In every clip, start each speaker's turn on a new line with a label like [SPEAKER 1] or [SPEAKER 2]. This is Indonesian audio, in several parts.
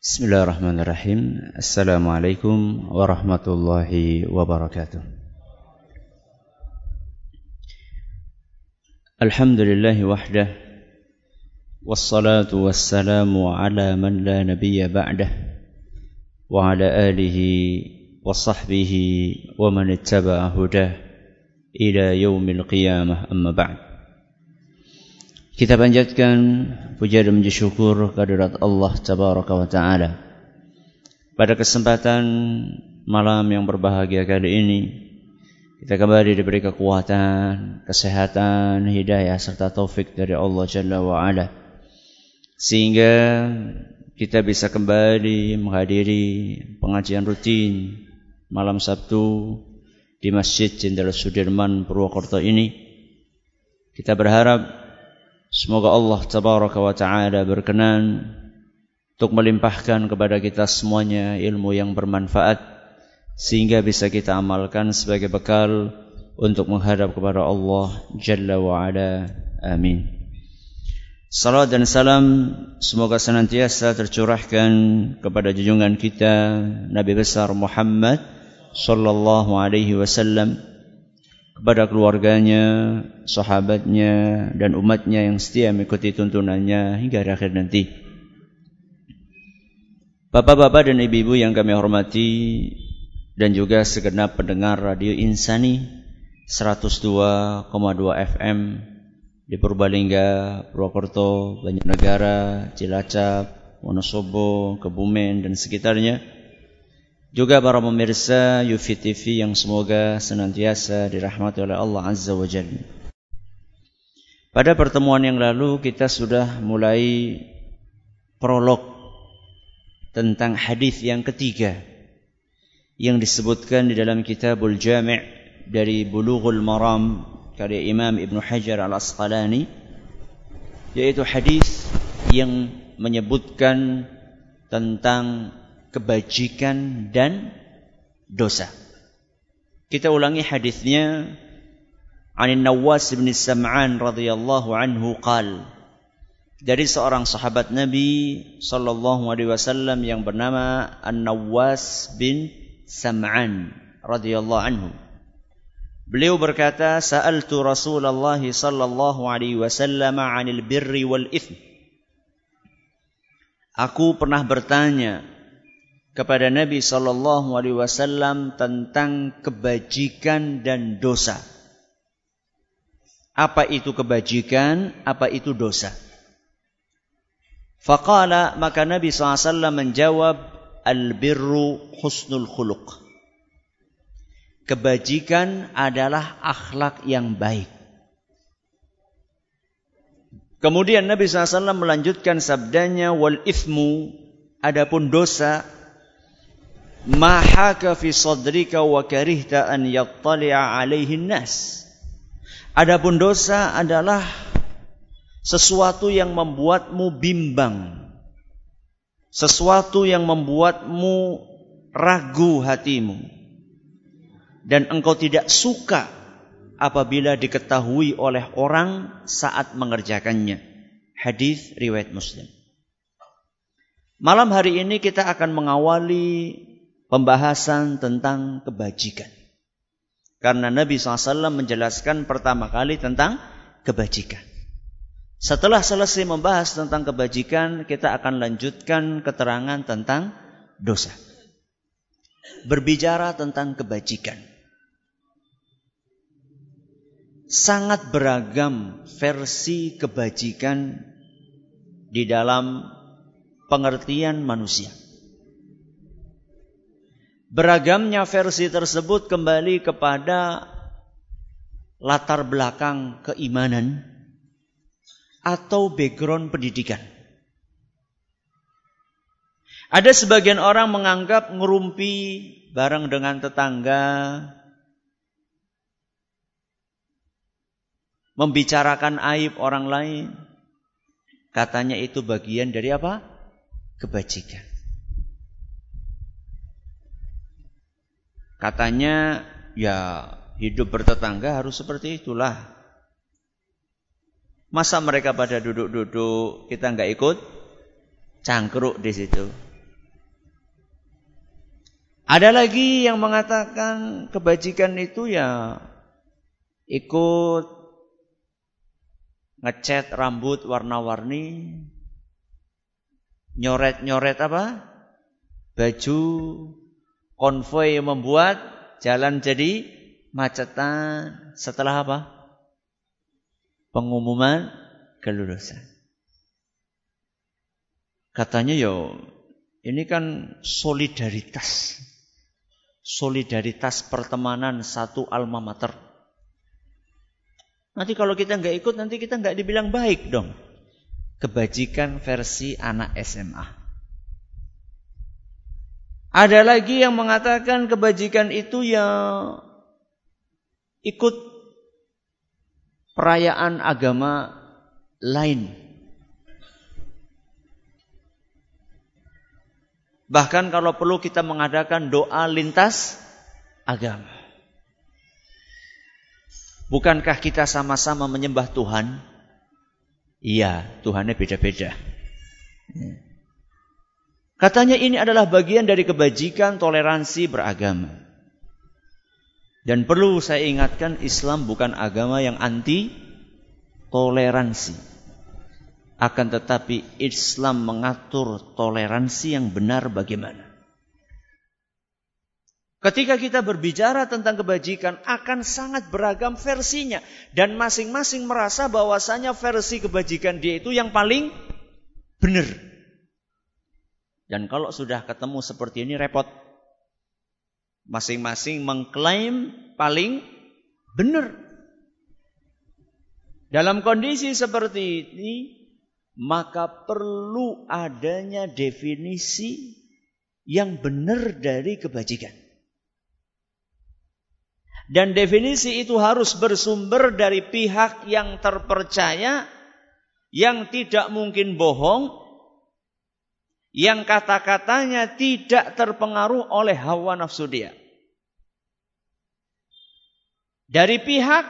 [SPEAKER 1] بسم الله الرحمن الرحيم السلام عليكم ورحمة الله وبركاته الحمد لله وحده والصلاة والسلام على من لا نبي بعده وعلى آله وصحبه ومن اتبع هداه إلى يوم القيامة أما بعد Kita panjatkan puja dan puji syukur kehadirat Allah Tabaraka wa Ta'ala. Pada kesempatan malam yang berbahagia kali ini, kita kembali diberi kekuatan, kesehatan, hidayah serta taufik dari Allah Jalla wa Ala. Sehingga kita bisa kembali menghadiri pengajian rutin malam Sabtu di Masjid Jenderal Sudirman Purwokerto ini. Kita berharap Semoga Allah tabaraka wa taala berkenan untuk melimpahkan kepada kita semuanya ilmu yang bermanfaat sehingga bisa kita amalkan sebagai bekal untuk menghadap kepada Allah Jalla wa ala. Amin. Salam dan salam semoga senantiasa tercurahkan kepada junjungan kita Nabi besar Muhammad sallallahu alaihi wasallam kepada keluarganya, sahabatnya, dan umatnya yang setia mengikuti tuntunannya hingga akhir nanti. Bapak-bapak dan ibu-ibu yang kami hormati dan juga segenap pendengar Radio Insani 102,2 FM di Purbalingga, Purwokerto, Banjarnegara, Cilacap, Wonosobo, Kebumen dan sekitarnya juga para pemirsa Yufi TV yang semoga senantiasa dirahmati oleh Allah Azza wa Jalla. Pada pertemuan yang lalu kita sudah mulai prolog tentang hadis yang ketiga yang disebutkan di dalam Kitabul Jami' dari Bulughul Maram karya Imam Ibn Hajar Al-Asqalani yaitu hadis yang menyebutkan tentang kebajikan dan dosa. Kita ulangi hadisnya Anin Nawas bin Sam'an radhiyallahu anhu qal dari seorang sahabat Nabi sallallahu alaihi wasallam yang bernama An-Nawas bin Sam'an radhiyallahu anhu. Beliau berkata, "Sa'altu Rasulullah sallallahu alaihi wasallam 'anil birri wal itsm." Aku pernah bertanya kepada Nabi Shallallahu Alaihi Wasallam tentang kebajikan dan dosa. Apa itu kebajikan? Apa itu dosa? Faqala maka Nabi SAW menjawab Al-birru husnul khuluq Kebajikan adalah akhlak yang baik Kemudian Nabi SAW melanjutkan sabdanya Wal ithmu Adapun dosa ma haka fi sadrika wa karihta an yattali'a alaihi nas. Adapun dosa adalah sesuatu yang membuatmu bimbang. Sesuatu yang membuatmu ragu hatimu. Dan engkau tidak suka apabila diketahui oleh orang saat mengerjakannya. Hadis riwayat Muslim. Malam hari ini kita akan mengawali pembahasan tentang kebajikan. Karena Nabi SAW menjelaskan pertama kali tentang kebajikan. Setelah selesai membahas tentang kebajikan, kita akan lanjutkan keterangan tentang dosa. Berbicara tentang kebajikan. Sangat beragam versi kebajikan di dalam pengertian manusia. Beragamnya versi tersebut kembali kepada latar belakang keimanan atau background pendidikan. Ada sebagian orang menganggap ngerumpi bareng dengan tetangga, membicarakan aib orang lain, katanya itu bagian dari apa? Kebajikan. Katanya ya hidup bertetangga harus seperti itulah. Masa mereka pada duduk-duduk kita nggak ikut cangkruk di situ. Ada lagi yang mengatakan kebajikan itu ya ikut ngecat rambut warna-warni, nyoret-nyoret apa? Baju konvoy membuat jalan jadi macetan setelah apa? Pengumuman kelulusan. Katanya yo ini kan solidaritas. Solidaritas pertemanan satu alma mater. Nanti kalau kita nggak ikut nanti kita nggak dibilang baik dong. Kebajikan versi anak SMA. Ada lagi yang mengatakan kebajikan itu ya ikut perayaan agama lain. Bahkan kalau perlu kita mengadakan doa lintas agama. Bukankah kita sama-sama menyembah Tuhan? Iya, Tuhannya beda-beda. Ya. Katanya ini adalah bagian dari kebajikan toleransi beragama. Dan perlu saya ingatkan Islam bukan agama yang anti toleransi. Akan tetapi Islam mengatur toleransi yang benar bagaimana. Ketika kita berbicara tentang kebajikan akan sangat beragam versinya dan masing-masing merasa bahwasanya versi kebajikan dia itu yang paling benar. Dan kalau sudah ketemu seperti ini repot. Masing-masing mengklaim paling benar. Dalam kondisi seperti ini maka perlu adanya definisi yang benar dari kebajikan. Dan definisi itu harus bersumber dari pihak yang terpercaya, yang tidak mungkin bohong, yang kata-katanya tidak terpengaruh oleh hawa nafsu dia. Dari pihak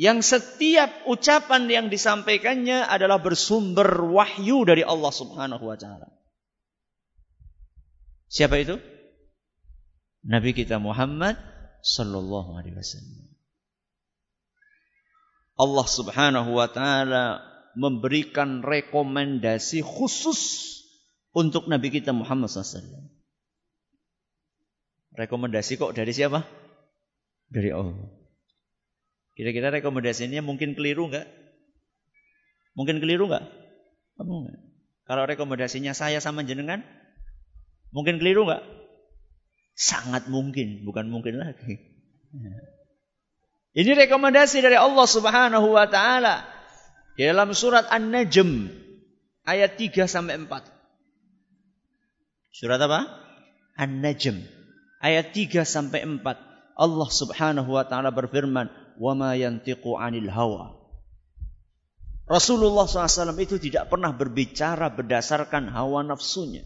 [SPEAKER 1] yang setiap ucapan yang disampaikannya adalah bersumber wahyu dari Allah Subhanahu wa taala. Siapa itu? Nabi kita Muhammad sallallahu alaihi wasallam. Allah Subhanahu wa taala memberikan rekomendasi khusus untuk Nabi kita Muhammad SAW. Rekomendasi kok dari siapa? Dari Allah. Kira-kira rekomendasinya mungkin keliru nggak? Mungkin keliru nggak? Kalau rekomendasinya saya sama jenengan, mungkin keliru nggak? Sangat mungkin, bukan mungkin lagi. Ini rekomendasi dari Allah Subhanahu wa taala di dalam surat An-Najm ayat 3 sampai 4. Surat apa? An-Najm ayat 3 sampai 4. Allah Subhanahu wa taala berfirman, wa ma yantiqu anil hawa. Rasulullah SAW itu tidak pernah berbicara berdasarkan hawa nafsunya.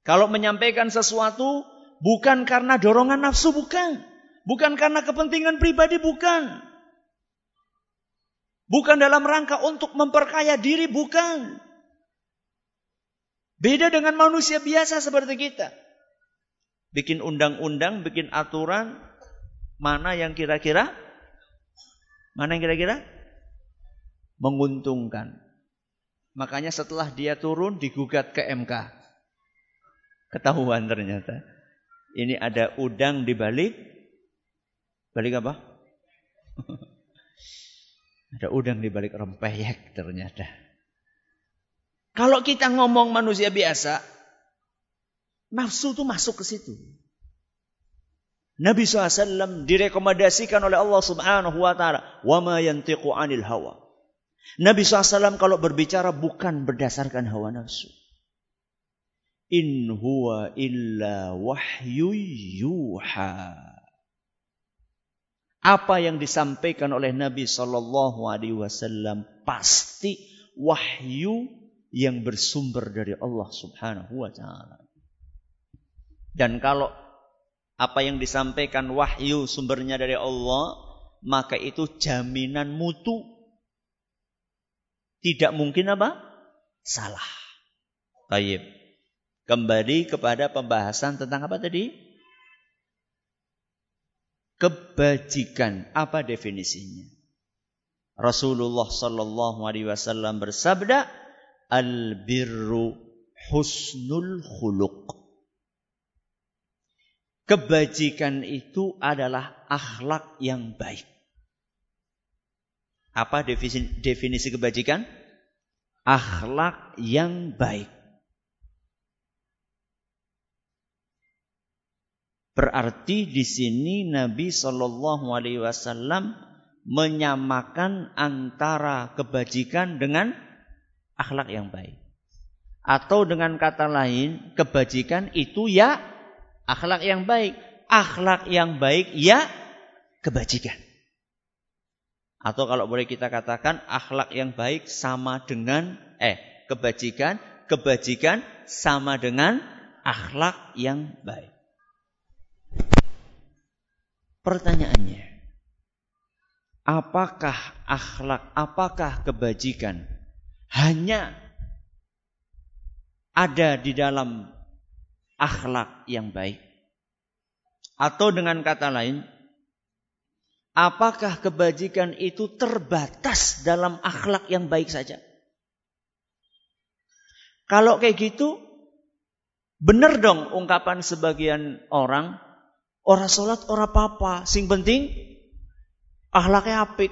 [SPEAKER 1] Kalau menyampaikan sesuatu bukan karena dorongan nafsu, bukan. Bukan karena kepentingan pribadi, bukan. Bukan dalam rangka untuk memperkaya diri, bukan. Beda dengan manusia biasa seperti kita. Bikin undang-undang, bikin aturan, Mana yang kira-kira? Mana yang kira-kira? Menguntungkan. Makanya setelah dia turun digugat ke MK. Ketahuan ternyata. Ini ada udang di balik. Balik apa? ada udang di balik rempeyek ternyata. Kalau kita ngomong manusia biasa, nafsu itu masuk ke situ. Nabi SAW direkomendasikan oleh Allah Subhanahu wa taala, "Wa ma yantiqu 'anil hawa." Nabi SAW kalau berbicara bukan berdasarkan hawa nafsu. In huwa illa wahyu yuha. Apa yang disampaikan oleh Nabi Sallallahu Alaihi Wasallam pasti wahyu yang bersumber dari Allah Subhanahu Wa Taala. Dan kalau apa yang disampaikan wahyu sumbernya dari Allah, maka itu jaminan mutu. Tidak mungkin apa? Salah. Taib. Kembali kepada pembahasan tentang apa tadi? Kebajikan. Apa definisinya? Rasulullah sallallahu alaihi wasallam bersabda, "Al-birru husnul khuluq." Kebajikan itu adalah akhlak yang baik. Apa definisi, definisi kebajikan? Akhlak yang baik. Berarti di sini Nabi Shallallahu Alaihi Wasallam menyamakan antara kebajikan dengan akhlak yang baik. Atau dengan kata lain, kebajikan itu ya akhlak yang baik. Akhlak yang baik ya kebajikan. Atau kalau boleh kita katakan akhlak yang baik sama dengan eh kebajikan, kebajikan sama dengan akhlak yang baik. Pertanyaannya, apakah akhlak, apakah kebajikan hanya ada di dalam akhlak yang baik? Atau dengan kata lain, apakah kebajikan itu terbatas dalam akhlak yang baik saja? Kalau kayak gitu, benar dong ungkapan sebagian orang Orang sholat orang apa-apa, sing penting akhlaknya apik.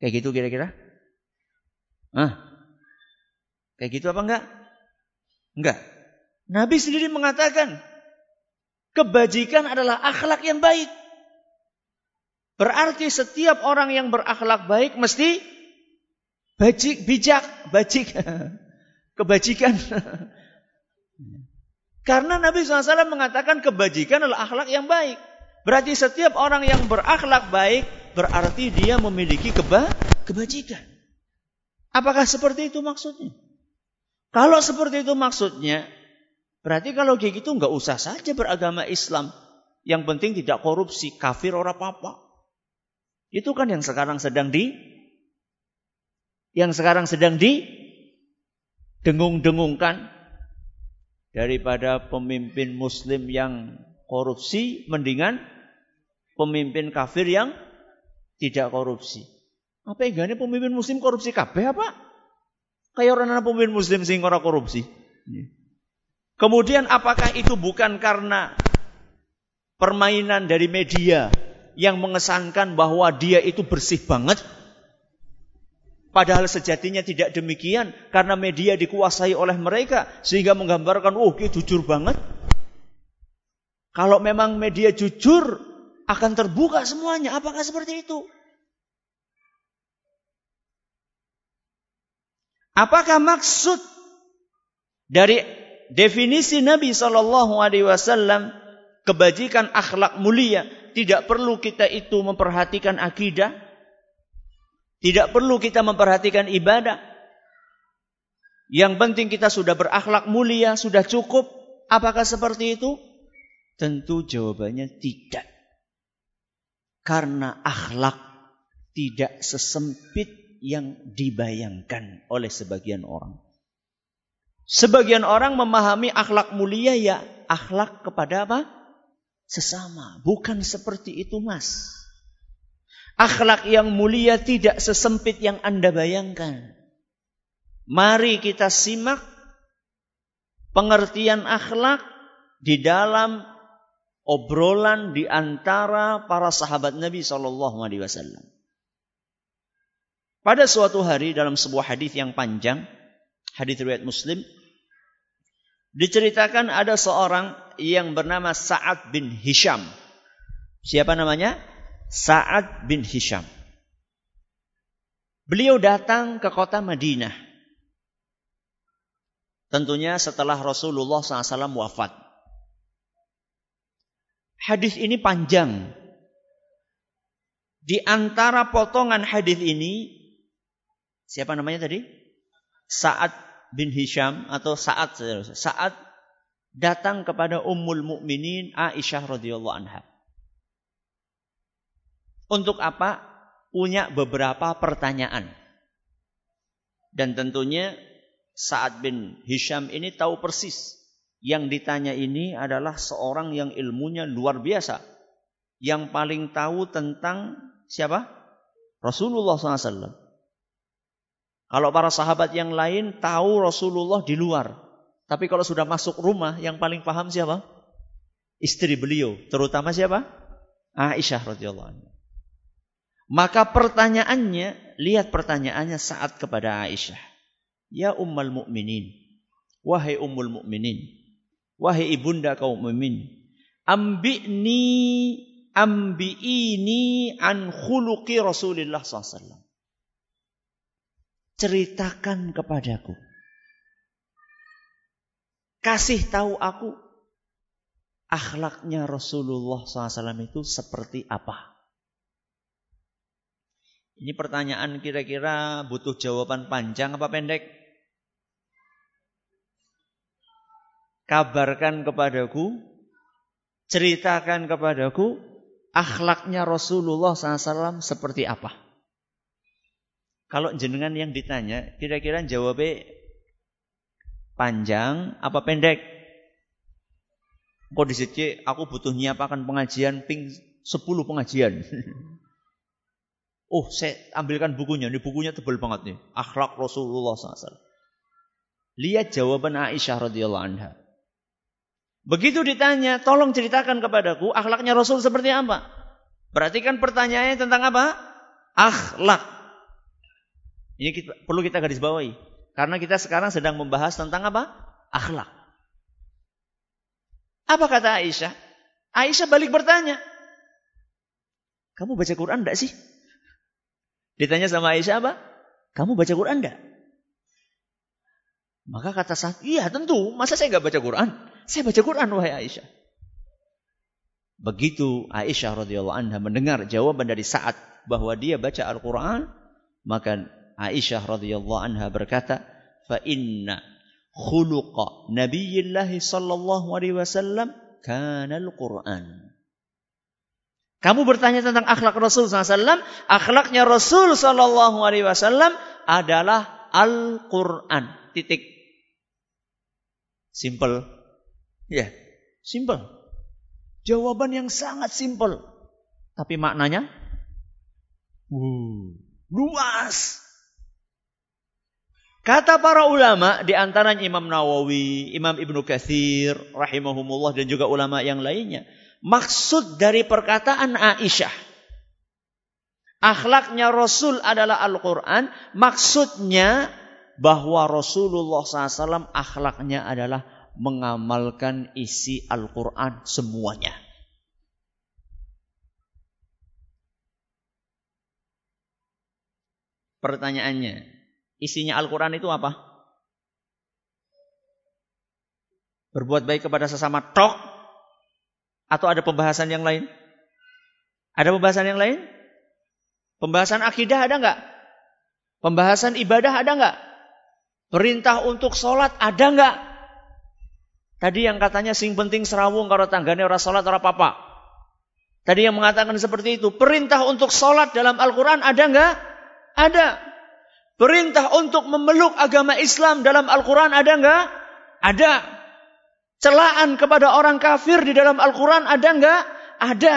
[SPEAKER 1] Kayak gitu kira-kira? Ah. Kayak gitu apa enggak? Enggak. Nabi sendiri mengatakan kebajikan adalah akhlak yang baik. Berarti setiap orang yang berakhlak baik mesti bajik, bijak, bajik, kebajikan. Karena Nabi SAW mengatakan kebajikan adalah akhlak yang baik. Berarti setiap orang yang berakhlak baik berarti dia memiliki keba kebajikan. Apakah seperti itu maksudnya? Kalau seperti itu maksudnya, berarti kalau kayak gitu nggak usah saja beragama Islam. Yang penting tidak korupsi, kafir orang apa-apa. Itu kan yang sekarang sedang di yang sekarang sedang di dengung-dengungkan daripada pemimpin muslim yang korupsi mendingan pemimpin kafir yang tidak korupsi. Apa gane pemimpin muslim korupsi kabeh apa? Kayak orang pemimpin muslim sing ora korupsi. Kemudian apakah itu bukan karena permainan dari media yang mengesankan bahwa dia itu bersih banget? Padahal sejatinya tidak demikian karena media dikuasai oleh mereka sehingga menggambarkan oh dia jujur banget. Kalau memang media jujur akan terbuka semuanya. Apakah seperti itu? Apakah maksud dari definisi Nabi Shallallahu Alaihi Wasallam kebajikan akhlak mulia tidak perlu kita itu memperhatikan akidah, tidak perlu kita memperhatikan ibadah. Yang penting kita sudah berakhlak mulia, sudah cukup. Apakah seperti itu? Tentu jawabannya tidak. Karena akhlak tidak sesempit yang dibayangkan oleh sebagian orang. Sebagian orang memahami akhlak mulia ya akhlak kepada apa? Sesama. Bukan seperti itu mas. Akhlak yang mulia tidak sesempit yang Anda bayangkan. Mari kita simak pengertian akhlak di dalam obrolan di antara para sahabat Nabi Shallallahu Alaihi Wasallam. Pada suatu hari dalam sebuah hadis yang panjang, hadis riwayat Muslim, diceritakan ada seorang yang bernama Sa'ad bin Hisham. Siapa namanya? Sa'ad bin Hisham. Beliau datang ke kota Madinah. Tentunya setelah Rasulullah SAW wafat. Hadis ini panjang. Di antara potongan hadis ini, siapa namanya tadi? Sa'ad bin Hisham atau Sa'ad Sa'ad datang kepada Ummul Mukminin Aisyah radhiyallahu anha. Untuk apa? Punya beberapa pertanyaan. Dan tentunya Sa'ad bin Hisham ini tahu persis. Yang ditanya ini adalah seorang yang ilmunya luar biasa. Yang paling tahu tentang siapa? Rasulullah SAW. Kalau para sahabat yang lain tahu Rasulullah di luar. Tapi kalau sudah masuk rumah, yang paling paham siapa? Istri beliau. Terutama siapa? Aisyah radhiyallahu anha. Maka pertanyaannya, lihat pertanyaannya saat kepada Aisyah. Ya ummul mukminin, wahai ummul mukminin, wahai ibunda kaum mukmin, ambi'ni ambi'ini an khuluqi Rasulullah SAW. Ceritakan kepadaku. Kasih tahu aku akhlaknya Rasulullah SAW itu seperti apa. Ini pertanyaan kira-kira butuh jawaban panjang apa pendek? kabarkan kepadaku, ceritakan kepadaku akhlaknya Rasulullah SAW seperti apa. Kalau jenengan yang ditanya, kira-kira jawabnya panjang apa pendek? Kok di aku butuh nyiapakan pengajian ping 10 pengajian. oh, saya ambilkan bukunya. Ini bukunya tebal banget nih. Akhlak Rasulullah SAW. Lihat jawaban Aisyah radhiyallahu anha. Begitu ditanya, tolong ceritakan kepadaku akhlaknya Rasul seperti apa? Berarti kan pertanyaannya tentang apa? Akhlak. Ini kita, perlu kita garis bawahi. Karena kita sekarang sedang membahas tentang apa? Akhlak. Apa kata Aisyah? Aisyah balik bertanya. Kamu baca Quran enggak sih? Ditanya sama Aisyah apa? Kamu baca Quran enggak? Maka kata saat, iya tentu. Masa saya enggak baca Quran? Saya baca Quran wahai Aisyah. Begitu Aisyah radhiyallahu anha mendengar jawaban dari saat bahwa dia baca Al-Quran, maka Aisyah radhiyallahu anha berkata, "Fa inna khuluqa Nabiyillah sallallahu alaihi wasallam kana Al-Quran." Kamu bertanya tentang akhlak Rasul SAW, akhlaknya Rasul Wasallam adalah Al-Quran. Titik. Simple. Ya, simple. Jawaban yang sangat simple. Tapi maknanya uh, luas. Kata para ulama di antaranya Imam Nawawi, Imam Ibnu Katsir rahimahumullah dan juga ulama yang lainnya, maksud dari perkataan Aisyah akhlaknya Rasul adalah Al-Qur'an, maksudnya bahwa Rasulullah SAW akhlaknya adalah mengamalkan isi Al-Quran semuanya. Pertanyaannya, isinya Al-Quran itu apa? Berbuat baik kepada sesama tok? Atau ada pembahasan yang lain? Ada pembahasan yang lain? Pembahasan akidah ada nggak? Pembahasan ibadah ada nggak? Perintah untuk sholat ada nggak? Tadi yang katanya sing penting serawung kalau tanggane ora salat ora apa-apa. Tadi yang mengatakan seperti itu. Perintah untuk sholat dalam Al-Quran ada nggak? Ada. Perintah untuk memeluk agama Islam dalam Al-Quran ada nggak? Ada. Celaan kepada orang kafir di dalam Al-Quran ada nggak? Ada.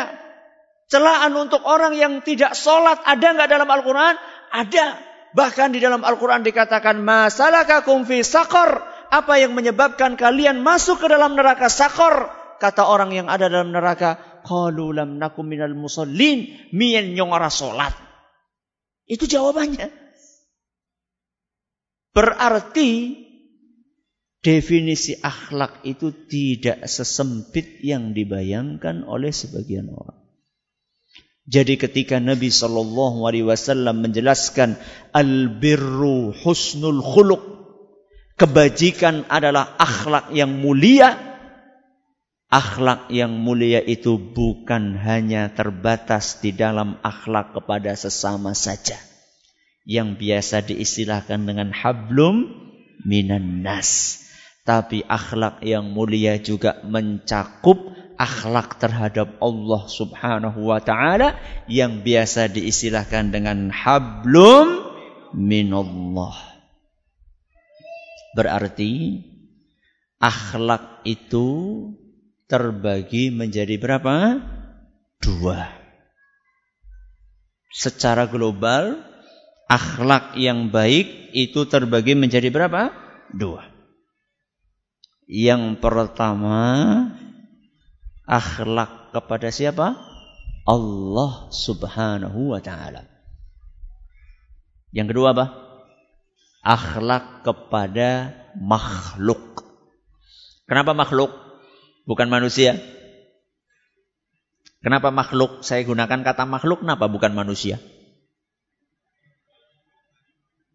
[SPEAKER 1] Celaan untuk orang yang tidak sholat ada nggak dalam Al-Quran? Ada. Bahkan di dalam Al-Quran dikatakan masalah kakum fi sakor apa yang menyebabkan kalian masuk ke dalam neraka sakor? Kata orang yang ada dalam neraka, qalu lam nakum minal musallin, mien nyong ora salat. Itu jawabannya. Berarti definisi akhlak itu tidak sesempit yang dibayangkan oleh sebagian orang. Jadi ketika Nabi Shallallahu Alaihi Wasallam menjelaskan al birru husnul khuluq Kebajikan adalah akhlak yang mulia. Akhlak yang mulia itu bukan hanya terbatas di dalam akhlak kepada sesama saja. Yang biasa diistilahkan dengan hablum minan nas. Tapi akhlak yang mulia juga mencakup akhlak terhadap Allah Subhanahu wa taala yang biasa diistilahkan dengan hablum minallah. Berarti akhlak itu terbagi menjadi berapa? Dua. Secara global, akhlak yang baik itu terbagi menjadi berapa? Dua. Yang pertama, akhlak kepada siapa? Allah Subhanahu wa taala. Yang kedua apa? Akhlak kepada makhluk. Kenapa makhluk? Bukan manusia. Kenapa makhluk? Saya gunakan kata makhluk, kenapa bukan manusia?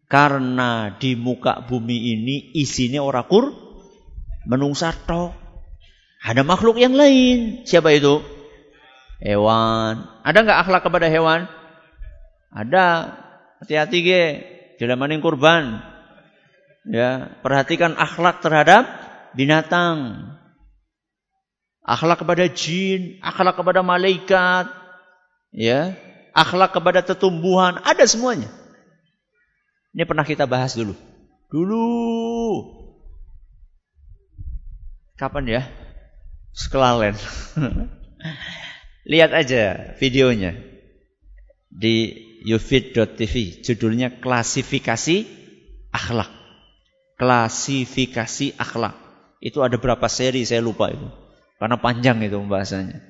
[SPEAKER 1] Karena di muka bumi ini isinya orang kur, menungsa tok. Ada makhluk yang lain. Siapa itu? Hewan. Ada nggak akhlak kepada hewan? Ada. Hati-hati ge. Jelamanin kurban. Ya, perhatikan akhlak terhadap binatang. Akhlak kepada jin, akhlak kepada malaikat, ya, akhlak kepada tetumbuhan, ada semuanya. Ini pernah kita bahas dulu. Dulu. Kapan ya? Sekelalen. Lihat aja videonya di yufid.tv. Judulnya klasifikasi akhlak. Klasifikasi akhlak. Itu ada berapa seri saya lupa itu. Karena panjang itu pembahasannya.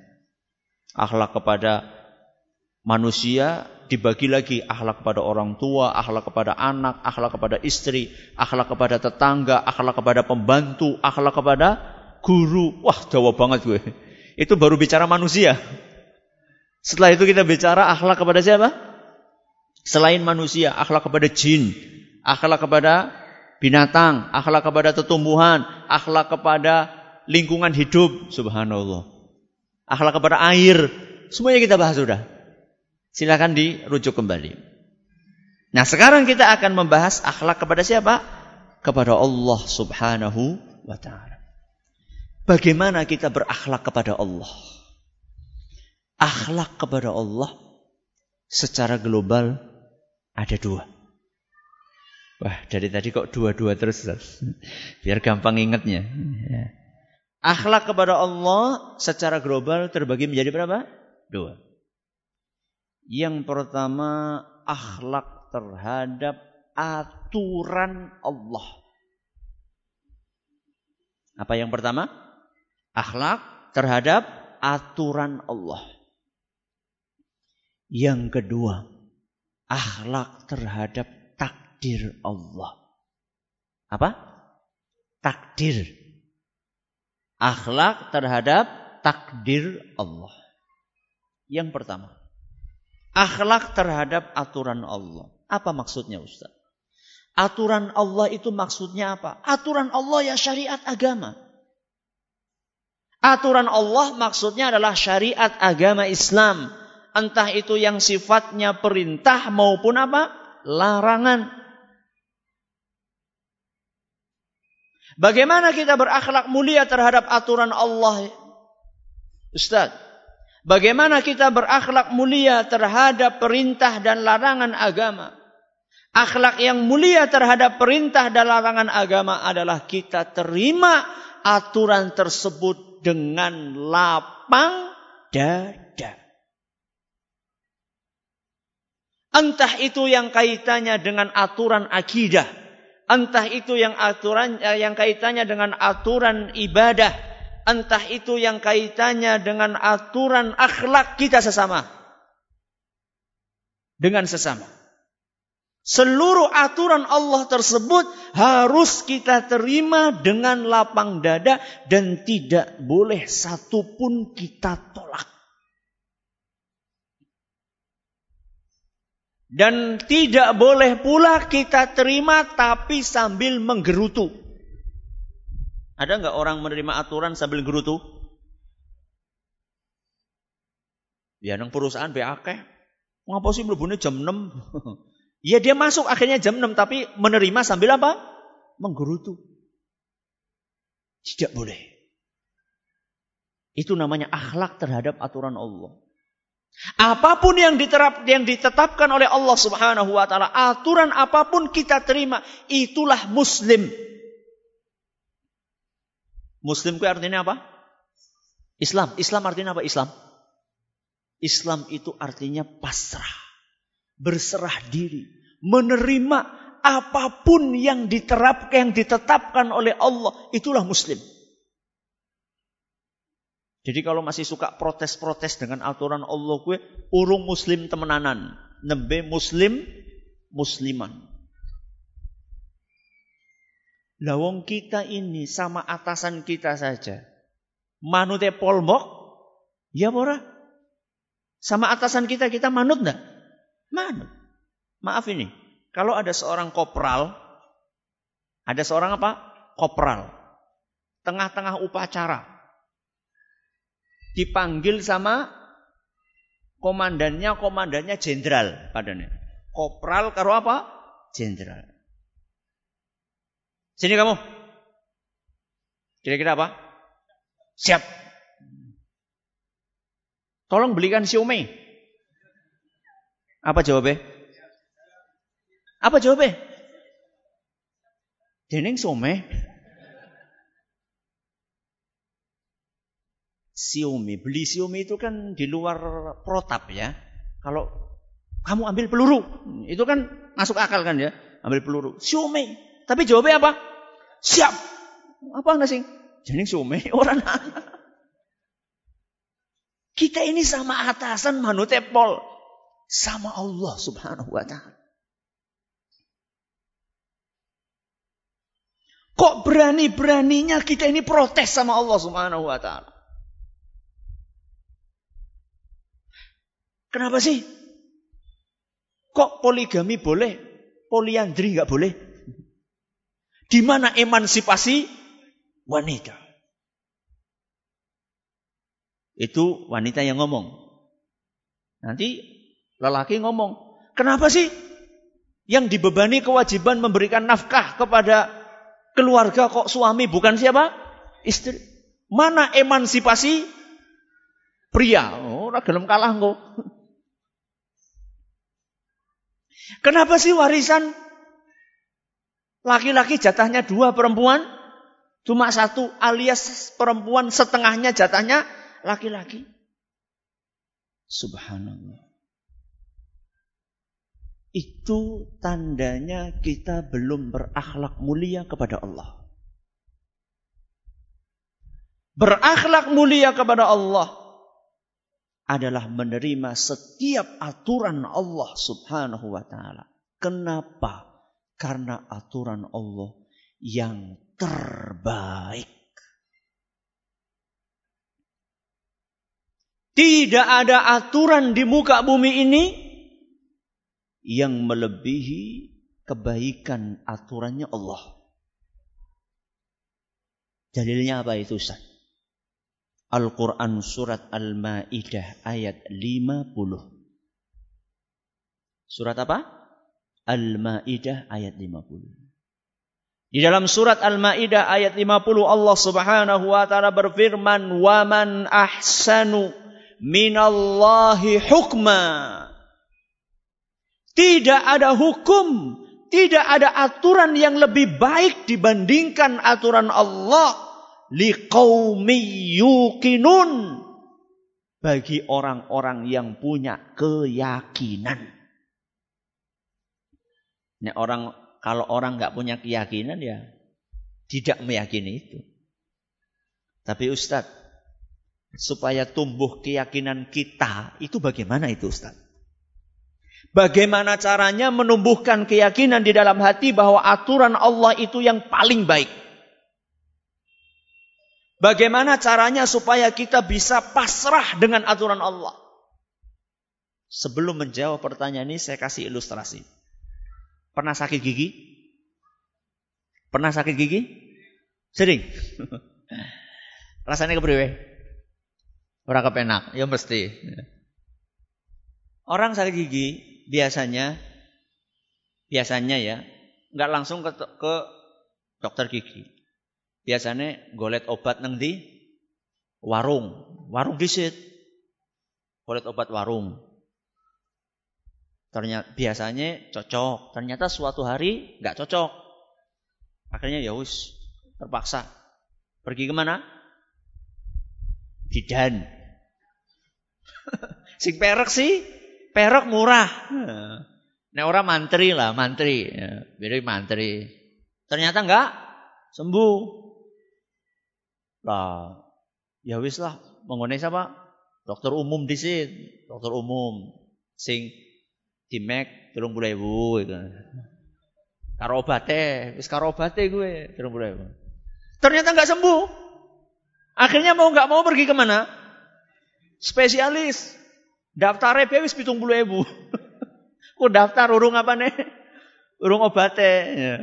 [SPEAKER 1] Akhlak kepada manusia dibagi lagi akhlak kepada orang tua, akhlak kepada anak, akhlak kepada istri, akhlak kepada tetangga, akhlak kepada pembantu, akhlak kepada guru. Wah, jawab banget gue. Itu baru bicara manusia. Setelah itu kita bicara akhlak kepada siapa? Selain manusia, akhlak kepada jin, akhlak kepada binatang, akhlak kepada tumbuhan, akhlak kepada lingkungan hidup, subhanallah. Akhlak kepada air, semuanya kita bahas sudah. Silakan dirujuk kembali. Nah, sekarang kita akan membahas akhlak kepada siapa? Kepada Allah Subhanahu wa taala. Bagaimana kita berakhlak kepada Allah? akhlak kepada Allah secara global ada dua. Wah, dari tadi kok dua-dua terus, biar gampang ingatnya. Ya. Akhlak kepada Allah secara global terbagi menjadi berapa? Dua. Yang pertama, akhlak terhadap aturan Allah. Apa yang pertama? Akhlak terhadap aturan Allah. Yang kedua, akhlak terhadap takdir Allah. Apa? Takdir. Akhlak terhadap takdir Allah. Yang pertama, akhlak terhadap aturan Allah. Apa maksudnya Ustaz? Aturan Allah itu maksudnya apa? Aturan Allah ya syariat agama. Aturan Allah maksudnya adalah syariat agama Islam entah itu yang sifatnya perintah maupun apa? larangan. Bagaimana kita berakhlak mulia terhadap aturan Allah? Ustaz, bagaimana kita berakhlak mulia terhadap perintah dan larangan agama? Akhlak yang mulia terhadap perintah dan larangan agama adalah kita terima aturan tersebut dengan lapang dada. Entah itu yang kaitannya dengan aturan akidah, entah itu yang aturan eh, yang kaitannya dengan aturan ibadah, entah itu yang kaitannya dengan aturan akhlak kita sesama. Dengan sesama. Seluruh aturan Allah tersebut harus kita terima dengan lapang dada dan tidak boleh satupun kita tolak. Dan tidak boleh pula kita terima tapi sambil menggerutu. Ada nggak orang menerima aturan sambil gerutu? Ya nang perusahaan BAK. Ngapa sih mlebune jam 6? ya dia masuk akhirnya jam 6 tapi menerima sambil apa? Menggerutu. Tidak boleh. Itu namanya akhlak terhadap aturan Allah. Apa pun yang diterap yang ditetapkan oleh Allah Subhanahu wa taala, aturan apa pun kita terima, itulah muslim. Muslim itu artinya apa? Islam. Islam artinya apa? Islam. Islam itu artinya pasrah. Berserah diri. Menerima apa pun yang diterapkan, yang ditetapkan oleh Allah. Itulah Muslim. Jadi kalau masih suka protes-protes dengan aturan Allah gue, urung Muslim temenanan. Nembe Muslim, Musliman. Lawong kita ini sama atasan kita saja. Manute polmok, ya ora? Sama atasan kita kita manut enggak? Manut. Maaf ini, kalau ada seorang kopral, ada seorang apa? Kopral. Tengah-tengah upacara. Dipanggil sama komandannya, komandannya jenderal padanya. Kopral karo apa? Jenderal. Sini kamu. Kira-kira apa? Siap. Tolong belikan siomay. Apa jawabnya? Apa jawabnya? Dening siomay. Xiaomi, beli Xiaomi itu kan di luar protap ya. Kalau kamu ambil peluru, itu kan masuk akal kan ya, ambil peluru. Xiaomi, tapi jawabnya apa? Siap. Apa nasi? Jadi sume orang Kita ini sama atasan manutepol. Sama Allah subhanahu wa ta'ala. Kok berani-beraninya kita ini protes sama Allah subhanahu wa ta'ala. Kenapa sih? Kok poligami boleh, poliandri nggak boleh? Di mana emansipasi wanita? Itu wanita yang ngomong. Nanti lelaki ngomong, kenapa sih yang dibebani kewajiban memberikan nafkah kepada keluarga kok suami bukan siapa? Istri. Mana emansipasi pria? Oh, gelem kalah kok. Kenapa sih warisan Laki-laki jatahnya dua, perempuan cuma satu, alias perempuan setengahnya jatahnya laki-laki. Subhanallah. Itu tandanya kita belum berakhlak mulia kepada Allah. Berakhlak mulia kepada Allah adalah menerima setiap aturan Allah Subhanahu wa taala. Kenapa? Karena aturan Allah yang terbaik. Tidak ada aturan di muka bumi ini yang melebihi kebaikan aturannya Allah. Dalilnya apa itu Ustaz? Al-Quran surat Al-Ma'idah ayat 50. Surat apa? Al-Maidah ayat 50. Di dalam surat Al-Maidah ayat 50 Allah Subhanahu wa taala berfirman, "Wa man ahsanu minallahi hukma." Tidak ada hukum, tidak ada aturan yang lebih baik dibandingkan aturan Allah liqaumi yuqinun bagi orang-orang yang punya keyakinan. Nek orang kalau orang nggak punya keyakinan ya tidak meyakini itu. Tapi Ustadz, supaya tumbuh keyakinan kita, itu bagaimana itu Ustadz? Bagaimana caranya menumbuhkan keyakinan di dalam hati bahwa aturan Allah itu yang paling baik? Bagaimana caranya supaya kita bisa pasrah dengan aturan Allah? Sebelum menjawab pertanyaan ini, saya kasih ilustrasi. Pernah sakit gigi? Pernah sakit gigi? Sering. Rasanya kepriwe? Ora kepenak, ya mesti. Orang sakit gigi biasanya biasanya ya nggak langsung ke, ke dokter gigi. Biasanya golet obat neng di warung, warung disit. Golet obat warung. Ternyata biasanya cocok, ternyata suatu hari nggak cocok. Akhirnya ya wis terpaksa Pergi ke mana? Bidan. Sing perak sih, perak murah. Nah orang mantri lah, mantri. Ya, mantri. Ternyata enggak sembuh. Lah, ya wis lah, mengenai siapa? Dokter umum di sini, dokter umum. Sing di Mac turun puluh ribu gitu. Karo obate, wis karo obate gue turun puluh ribu. Ternyata nggak sembuh. Akhirnya mau nggak mau pergi ke mana? Spesialis. Daftar wis pitung puluh ribu. Kok daftar urung apa nih? Urung obate. Ya.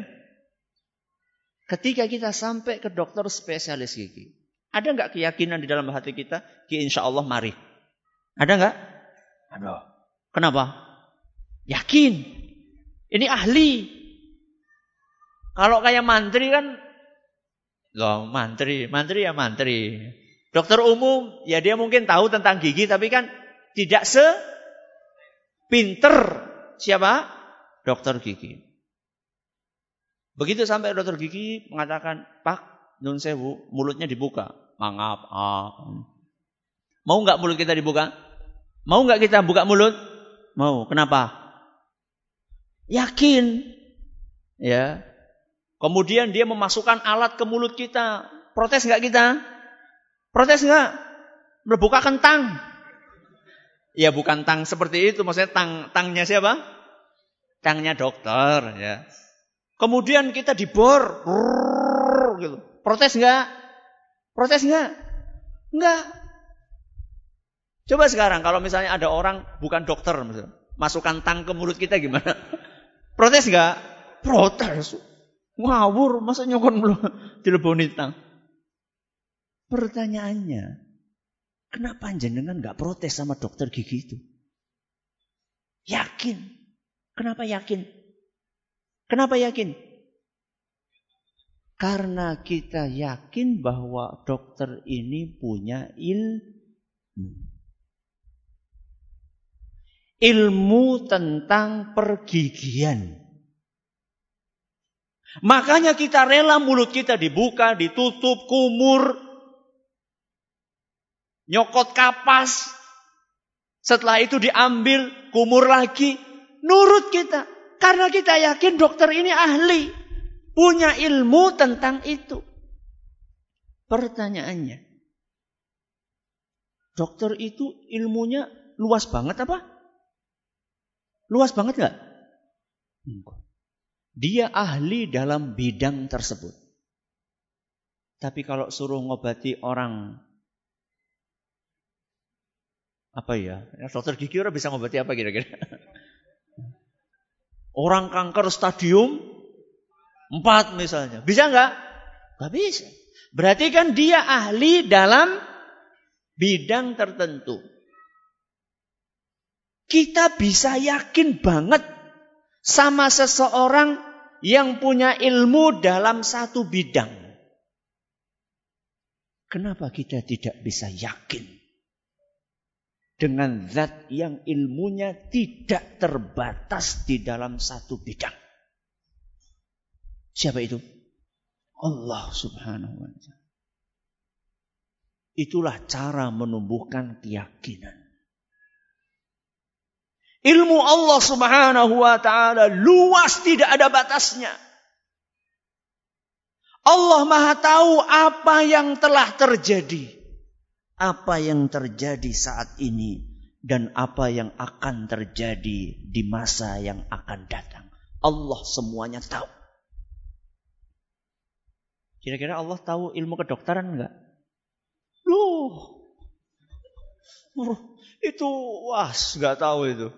[SPEAKER 1] Ketika kita sampai ke dokter spesialis gigi, ada nggak keyakinan di dalam hati kita? Ki insya Allah mari. Ada nggak? Ada. Kenapa? Yakin. Ini ahli. Kalau kayak mantri kan, loh mantri, mantri ya mantri. Dokter umum, ya dia mungkin tahu tentang gigi, tapi kan tidak se pinter siapa? Dokter gigi. Begitu sampai dokter gigi mengatakan, Pak, nun sewu, mulutnya dibuka. Mangap. Ah. Mau nggak mulut kita dibuka? Mau nggak kita buka mulut? Mau. Kenapa? Yakin. Ya. Kemudian dia memasukkan alat ke mulut kita. Protes nggak kita? Protes nggak? Berbuka kentang. Ya bukan tang seperti itu, maksudnya tang tangnya siapa? Tangnya dokter, ya. Kemudian kita dibor, gitu. Protes nggak? Protes nggak? Nggak. Coba sekarang kalau misalnya ada orang bukan dokter, misalnya, masukkan tang ke mulut kita gimana? Protes nggak? Protes. Ngawur, masa nyokon dileboni tang? Pertanyaannya, kenapa jenengan nggak protes sama dokter gigi itu? Yakin. Kenapa yakin? Kenapa yakin? Karena kita yakin bahwa dokter ini punya ilmu. Ilmu tentang pergigian. Makanya kita rela mulut kita dibuka, ditutup, kumur, nyokot kapas. Setelah itu diambil, kumur lagi. Nurut kita. Karena kita yakin dokter ini ahli. Punya ilmu tentang itu. Pertanyaannya. Dokter itu ilmunya luas banget apa? Luas banget nggak? Dia ahli dalam bidang tersebut. Tapi kalau suruh ngobati orang apa ya? Dokter gigi orang bisa ngobati apa kira-kira? Orang kanker stadium 4 misalnya. Bisa nggak? Nggak bisa. Berarti kan dia ahli dalam bidang tertentu. Kita bisa yakin banget sama seseorang yang punya ilmu dalam satu bidang. Kenapa kita tidak bisa yakin dengan zat yang ilmunya tidak terbatas di dalam satu bidang. Siapa itu? Allah subhanahu wa ta'ala. Itulah cara menumbuhkan keyakinan. Ilmu Allah subhanahu wa ta'ala luas tidak ada batasnya. Allah maha tahu apa yang telah terjadi apa yang terjadi saat ini dan apa yang akan terjadi di masa yang akan datang. Allah semuanya tahu. Kira-kira Allah tahu ilmu kedokteran enggak? Loh, itu wah nggak tahu itu.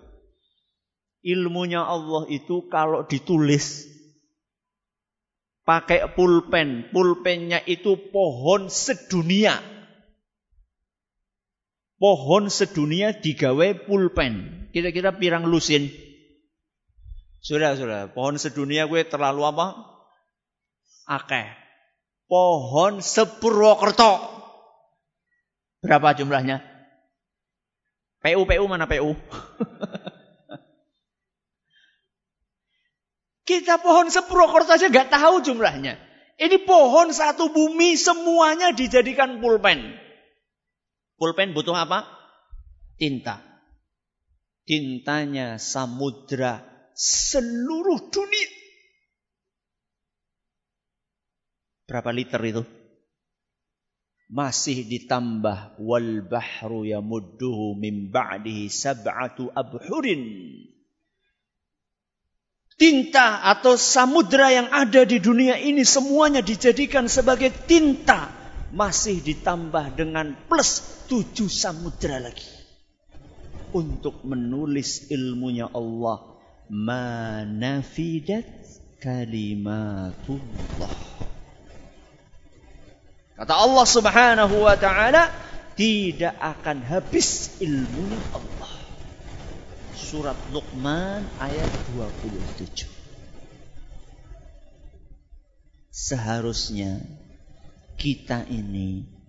[SPEAKER 1] Ilmunya Allah itu kalau ditulis pakai pulpen, pulpennya itu pohon sedunia. Pohon sedunia digawe pulpen. Kira-kira pirang lusin. Sudah, sudah. Pohon sedunia gue terlalu apa? Akeh. Pohon Sepurwokerto. Berapa jumlahnya? PU, PU mana PU? Kita pohon Sepurwokerto aja gak tahu jumlahnya. Ini pohon satu bumi semuanya dijadikan pulpen. Pulpen butuh apa? Tinta. Tintanya samudra seluruh dunia. Berapa liter itu? Masih ditambah wal bahru yamudduhu min ba'dihi sab'atu abhurin. Tinta atau samudra yang ada di dunia ini semuanya dijadikan sebagai tinta. Masih ditambah dengan plus tujuh samudra lagi. Untuk menulis ilmunya Allah. Manafidat kalimatullah. Kata Allah Subhanahu wa taala, tidak akan habis ilmu Allah. Surat Luqman ayat 27. Seharusnya kita ini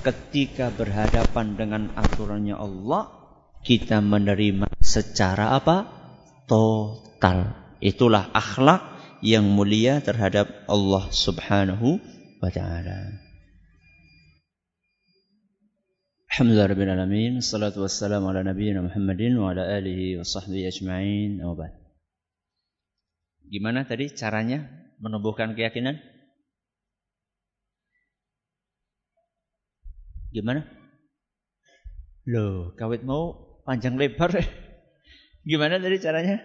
[SPEAKER 1] ketika berhadapan dengan aturannya Allah, kita menerima secara apa? Total. Itulah akhlak yang mulia terhadap Allah Subhanahu wa taala. Alhamdulillah Rabbil Alamin Salatu wassalamu ala nabiyina Muhammadin Wa ala alihi wa sahbihi ajma'in Gimana tadi caranya menumbuhkan keyakinan? Gimana? Loh, kawit mau panjang lebar. Gimana tadi caranya?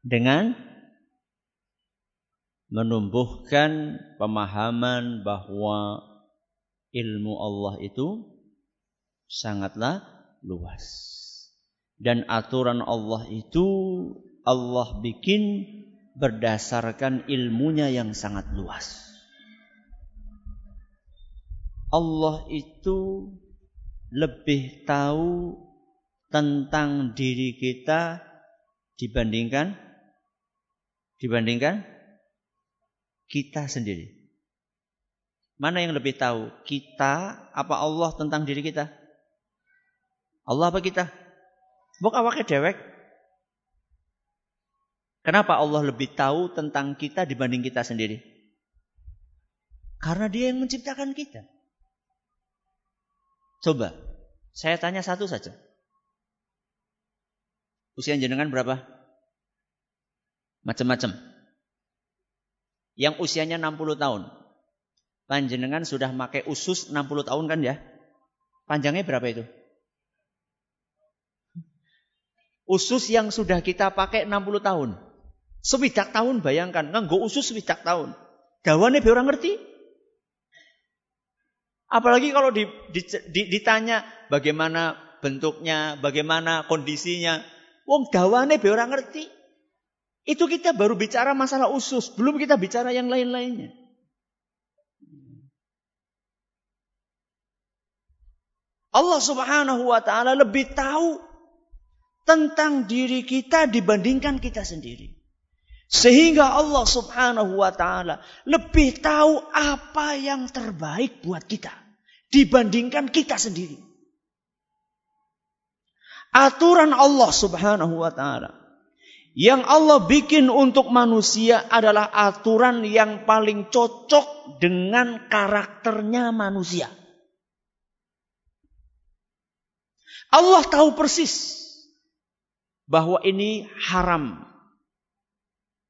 [SPEAKER 1] Dengan menumbuhkan pemahaman bahwa ilmu Allah itu sangatlah luas. Dan aturan Allah itu Allah bikin berdasarkan ilmunya yang sangat luas. Allah itu lebih tahu tentang diri kita dibandingkan dibandingkan kita sendiri. Mana yang lebih tahu? Kita apa Allah tentang diri kita? Allah apa kita? Bok awaknya dewek. Kenapa Allah lebih tahu tentang kita dibanding kita sendiri? Karena dia yang menciptakan kita. Coba, saya tanya satu saja. Usia jenengan berapa? Macam-macam. Yang usianya 60 tahun. Panjenengan sudah pakai usus 60 tahun kan ya? Panjangnya berapa itu? Usus yang sudah kita pakai 60 tahun. Sewidak tahun bayangkan, nganggo usus sewidak tahun. Dawane be orang ngerti. Apalagi kalau di, di, di, ditanya bagaimana bentuknya, bagaimana kondisinya. Wong dawane be orang ngerti. Itu kita baru bicara masalah usus, belum kita bicara yang lain-lainnya. Allah Subhanahu wa taala lebih tahu tentang diri kita dibandingkan kita sendiri. Sehingga Allah Subhanahu wa taala lebih tahu apa yang terbaik buat kita dibandingkan kita sendiri. Aturan Allah Subhanahu wa taala yang Allah bikin untuk manusia adalah aturan yang paling cocok dengan karakternya manusia. Allah tahu persis bahwa ini haram.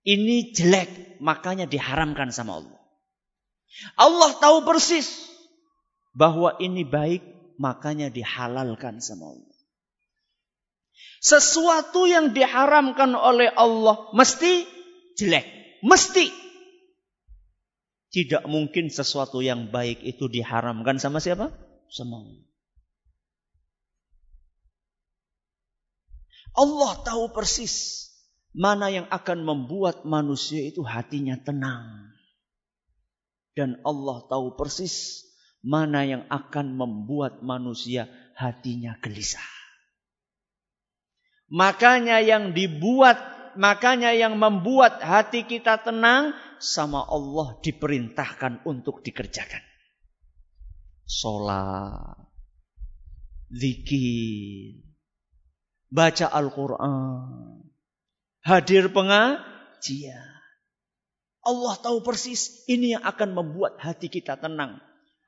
[SPEAKER 1] Ini jelek, makanya diharamkan sama Allah. Allah tahu persis bahwa ini baik, makanya dihalalkan sama Allah. Sesuatu yang diharamkan oleh Allah mesti jelek, mesti. Tidak mungkin sesuatu yang baik itu diharamkan sama siapa? Sama Allah. Allah tahu persis mana yang akan membuat manusia itu hatinya tenang. Dan Allah tahu persis mana yang akan membuat manusia hatinya gelisah. Makanya yang dibuat, makanya yang membuat hati kita tenang sama Allah diperintahkan untuk dikerjakan. Sholat, zikir, baca Al-Quran, hadir pengajian. Allah tahu persis ini yang akan membuat hati kita tenang.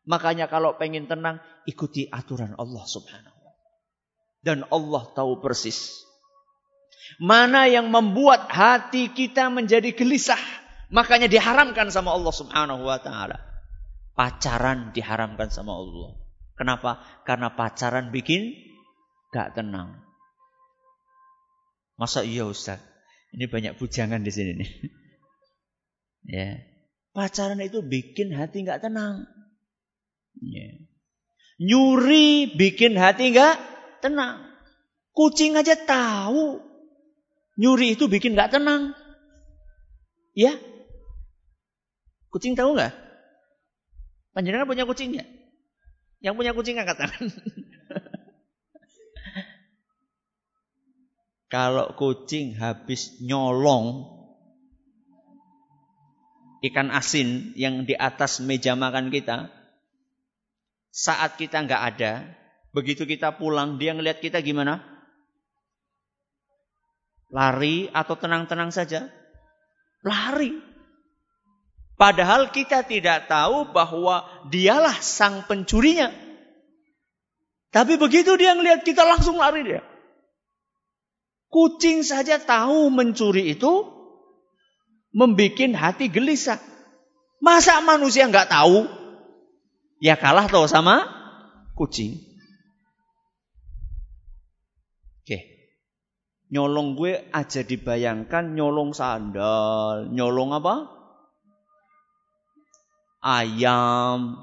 [SPEAKER 1] Makanya kalau pengen tenang, ikuti aturan Allah subhanahu wa Dan Allah tahu persis. Mana yang membuat hati kita menjadi gelisah. Makanya diharamkan sama Allah subhanahu wa ta'ala. Pacaran diharamkan sama Allah. Kenapa? Karena pacaran bikin gak tenang. Masa iya Ustaz? Ini banyak bujangan di sini nih. Ya. Pacaran itu bikin hati nggak tenang. Ya. Nyuri bikin hati nggak tenang. Kucing aja tahu nyuri itu bikin nggak tenang. Ya? Kucing tahu nggak? Panjenengan punya kucing ya? Yang punya kucing angkat tangan. Kalau kucing habis nyolong ikan asin yang di atas meja makan kita, saat kita nggak ada, begitu kita pulang, dia ngelihat kita gimana? Lari atau tenang-tenang saja? Lari. Padahal kita tidak tahu bahwa dialah sang pencurinya. Tapi begitu dia ngelihat kita langsung lari dia. Kucing saja tahu mencuri itu membuat hati gelisah. Masa manusia nggak tahu? Ya kalah tahu sama kucing. Oke. Nyolong gue aja dibayangkan nyolong sandal, nyolong apa? Ayam.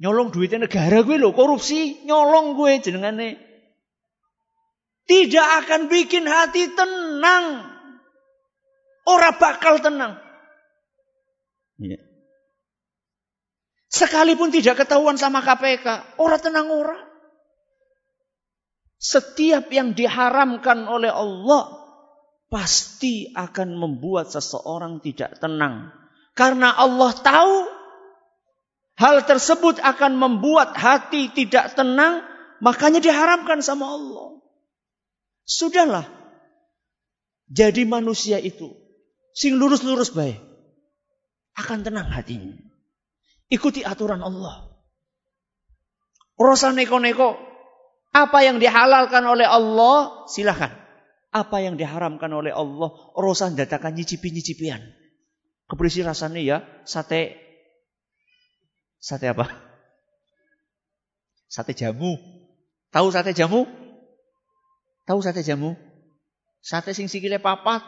[SPEAKER 1] Nyolong duitnya negara gue loh, korupsi, nyolong gue jenengane. Tidak akan bikin hati tenang. Orang bakal tenang. Ya. Sekalipun tidak ketahuan sama KPK, orang tenang orang. Setiap yang diharamkan oleh Allah pasti akan membuat seseorang tidak tenang. Karena Allah tahu hal tersebut akan membuat hati tidak tenang, makanya diharamkan sama Allah. Sudahlah. Jadi manusia itu Sing lurus-lurus baik. Akan tenang hatinya. Ikuti aturan Allah. Rasa neko-neko. Apa yang dihalalkan oleh Allah, silahkan. Apa yang diharamkan oleh Allah, rasa datakan nyicipi-nyicipian. Keberisi rasanya ya, sate. Sate apa? Sate jamu. Tahu sate jamu? Tahu sate jamu? Sate sing sikile papat,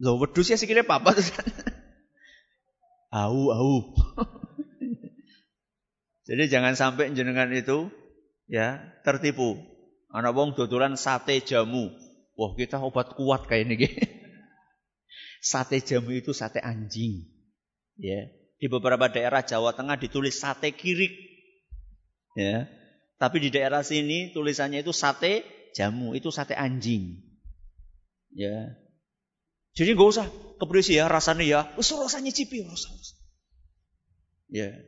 [SPEAKER 1] Loh, wedus ya sikile papa tuh. au, au. Jadi jangan sampai jenengan itu ya tertipu. Anak wong dodolan sate jamu. Wah, kita obat kuat kayak ini. sate jamu itu sate anjing. Ya. Di beberapa daerah Jawa Tengah ditulis sate kirik. Ya. Tapi di daerah sini tulisannya itu sate jamu, itu sate anjing. Ya. Jadi nggak usah keberisi ya rasanya ya. Usah rasanya cipi, usah, Ya.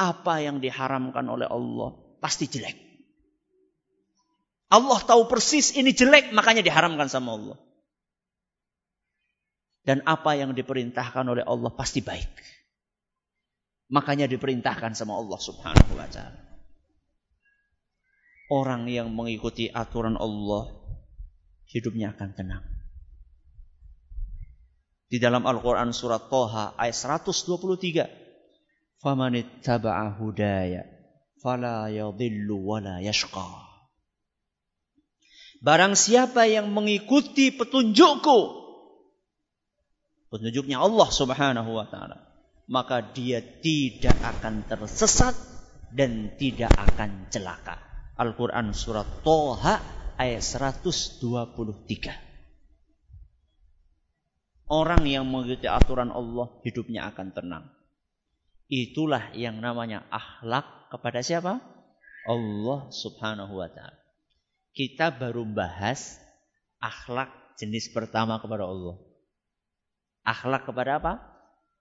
[SPEAKER 1] Apa yang diharamkan oleh Allah pasti jelek. Allah tahu persis ini jelek, makanya diharamkan sama Allah. Dan apa yang diperintahkan oleh Allah pasti baik. Makanya diperintahkan sama Allah subhanahu wa ta'ala. Orang yang mengikuti aturan Allah hidupnya akan tenang. Di dalam Al-Quran surat Toha ayat 123. Famanittaba'a hudaya fala yadhillu yashqa. Barang siapa yang mengikuti petunjukku, petunjuknya Allah Subhanahu wa taala, maka dia tidak akan tersesat dan tidak akan celaka. Al-Quran surat Toha ayat 123. Orang yang mengikuti aturan Allah hidupnya akan tenang. Itulah yang namanya akhlak kepada siapa? Allah Subhanahu wa taala. Kita baru bahas akhlak jenis pertama kepada Allah. Akhlak kepada apa?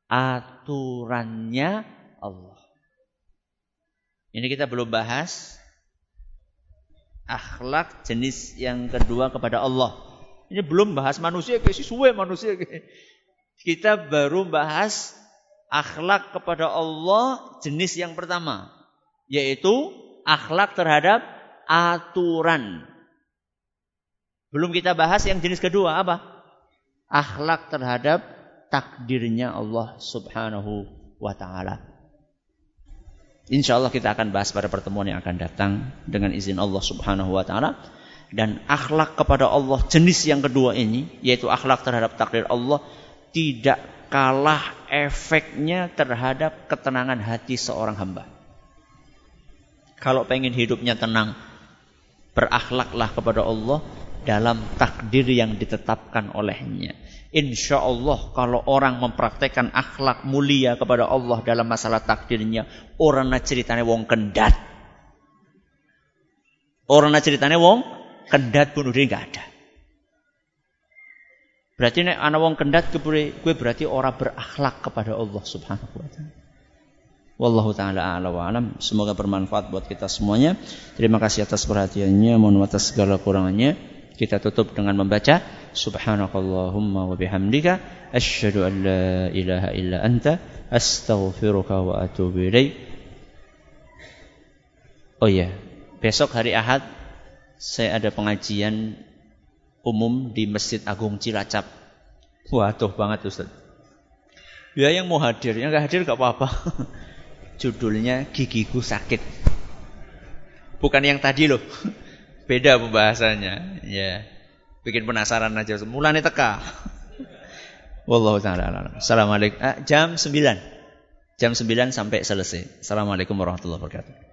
[SPEAKER 1] Aturannya Allah. Ini kita belum bahas akhlak jenis yang kedua kepada Allah. Ini belum bahas manusia, ke manusia. Kita baru bahas akhlak kepada Allah jenis yang pertama. Yaitu akhlak terhadap aturan. Belum kita bahas yang jenis kedua apa? Akhlak terhadap takdirnya Allah subhanahu wa ta'ala. Insya Allah kita akan bahas pada pertemuan yang akan datang dengan izin Allah subhanahu wa ta'ala. Dan akhlak kepada Allah jenis yang kedua ini, yaitu akhlak terhadap takdir Allah, tidak kalah efeknya terhadap ketenangan hati seorang hamba. Kalau pengen hidupnya tenang, berakhlaklah kepada Allah dalam takdir yang ditetapkan olehnya. Insya Allah kalau orang mempraktekkan akhlak mulia kepada Allah dalam masalah takdirnya, orang ceritanya wong kendat. Orang ceritanya wong kendat bunuh diri nggak ada. Berarti nek ana wong kendat gue berarti orang berakhlak kepada Allah Subhanahu wa taala. Wallahu taala a'la wa alam. Semoga bermanfaat buat kita semuanya. Terima kasih atas perhatiannya, mohon atas segala kurangannya. Kita tutup dengan membaca Subhanakallahumma wa bihamdika asyhadu an la ilaha illa anta astaghfiruka wa atubu ilaik. Oh iya, besok hari Ahad saya ada pengajian umum di Masjid Agung Cilacap. Waduh banget Ustaz. Ya yang mau hadir, yang nggak hadir nggak apa-apa. Judulnya gigiku sakit. Bukan yang tadi loh. Beda pembahasannya. Ya. Bikin penasaran aja. Mulanya teka. Wallahu taala Assalamualaikum. Eh, jam 9. Jam 9 sampai selesai. Assalamualaikum warahmatullahi wabarakatuh.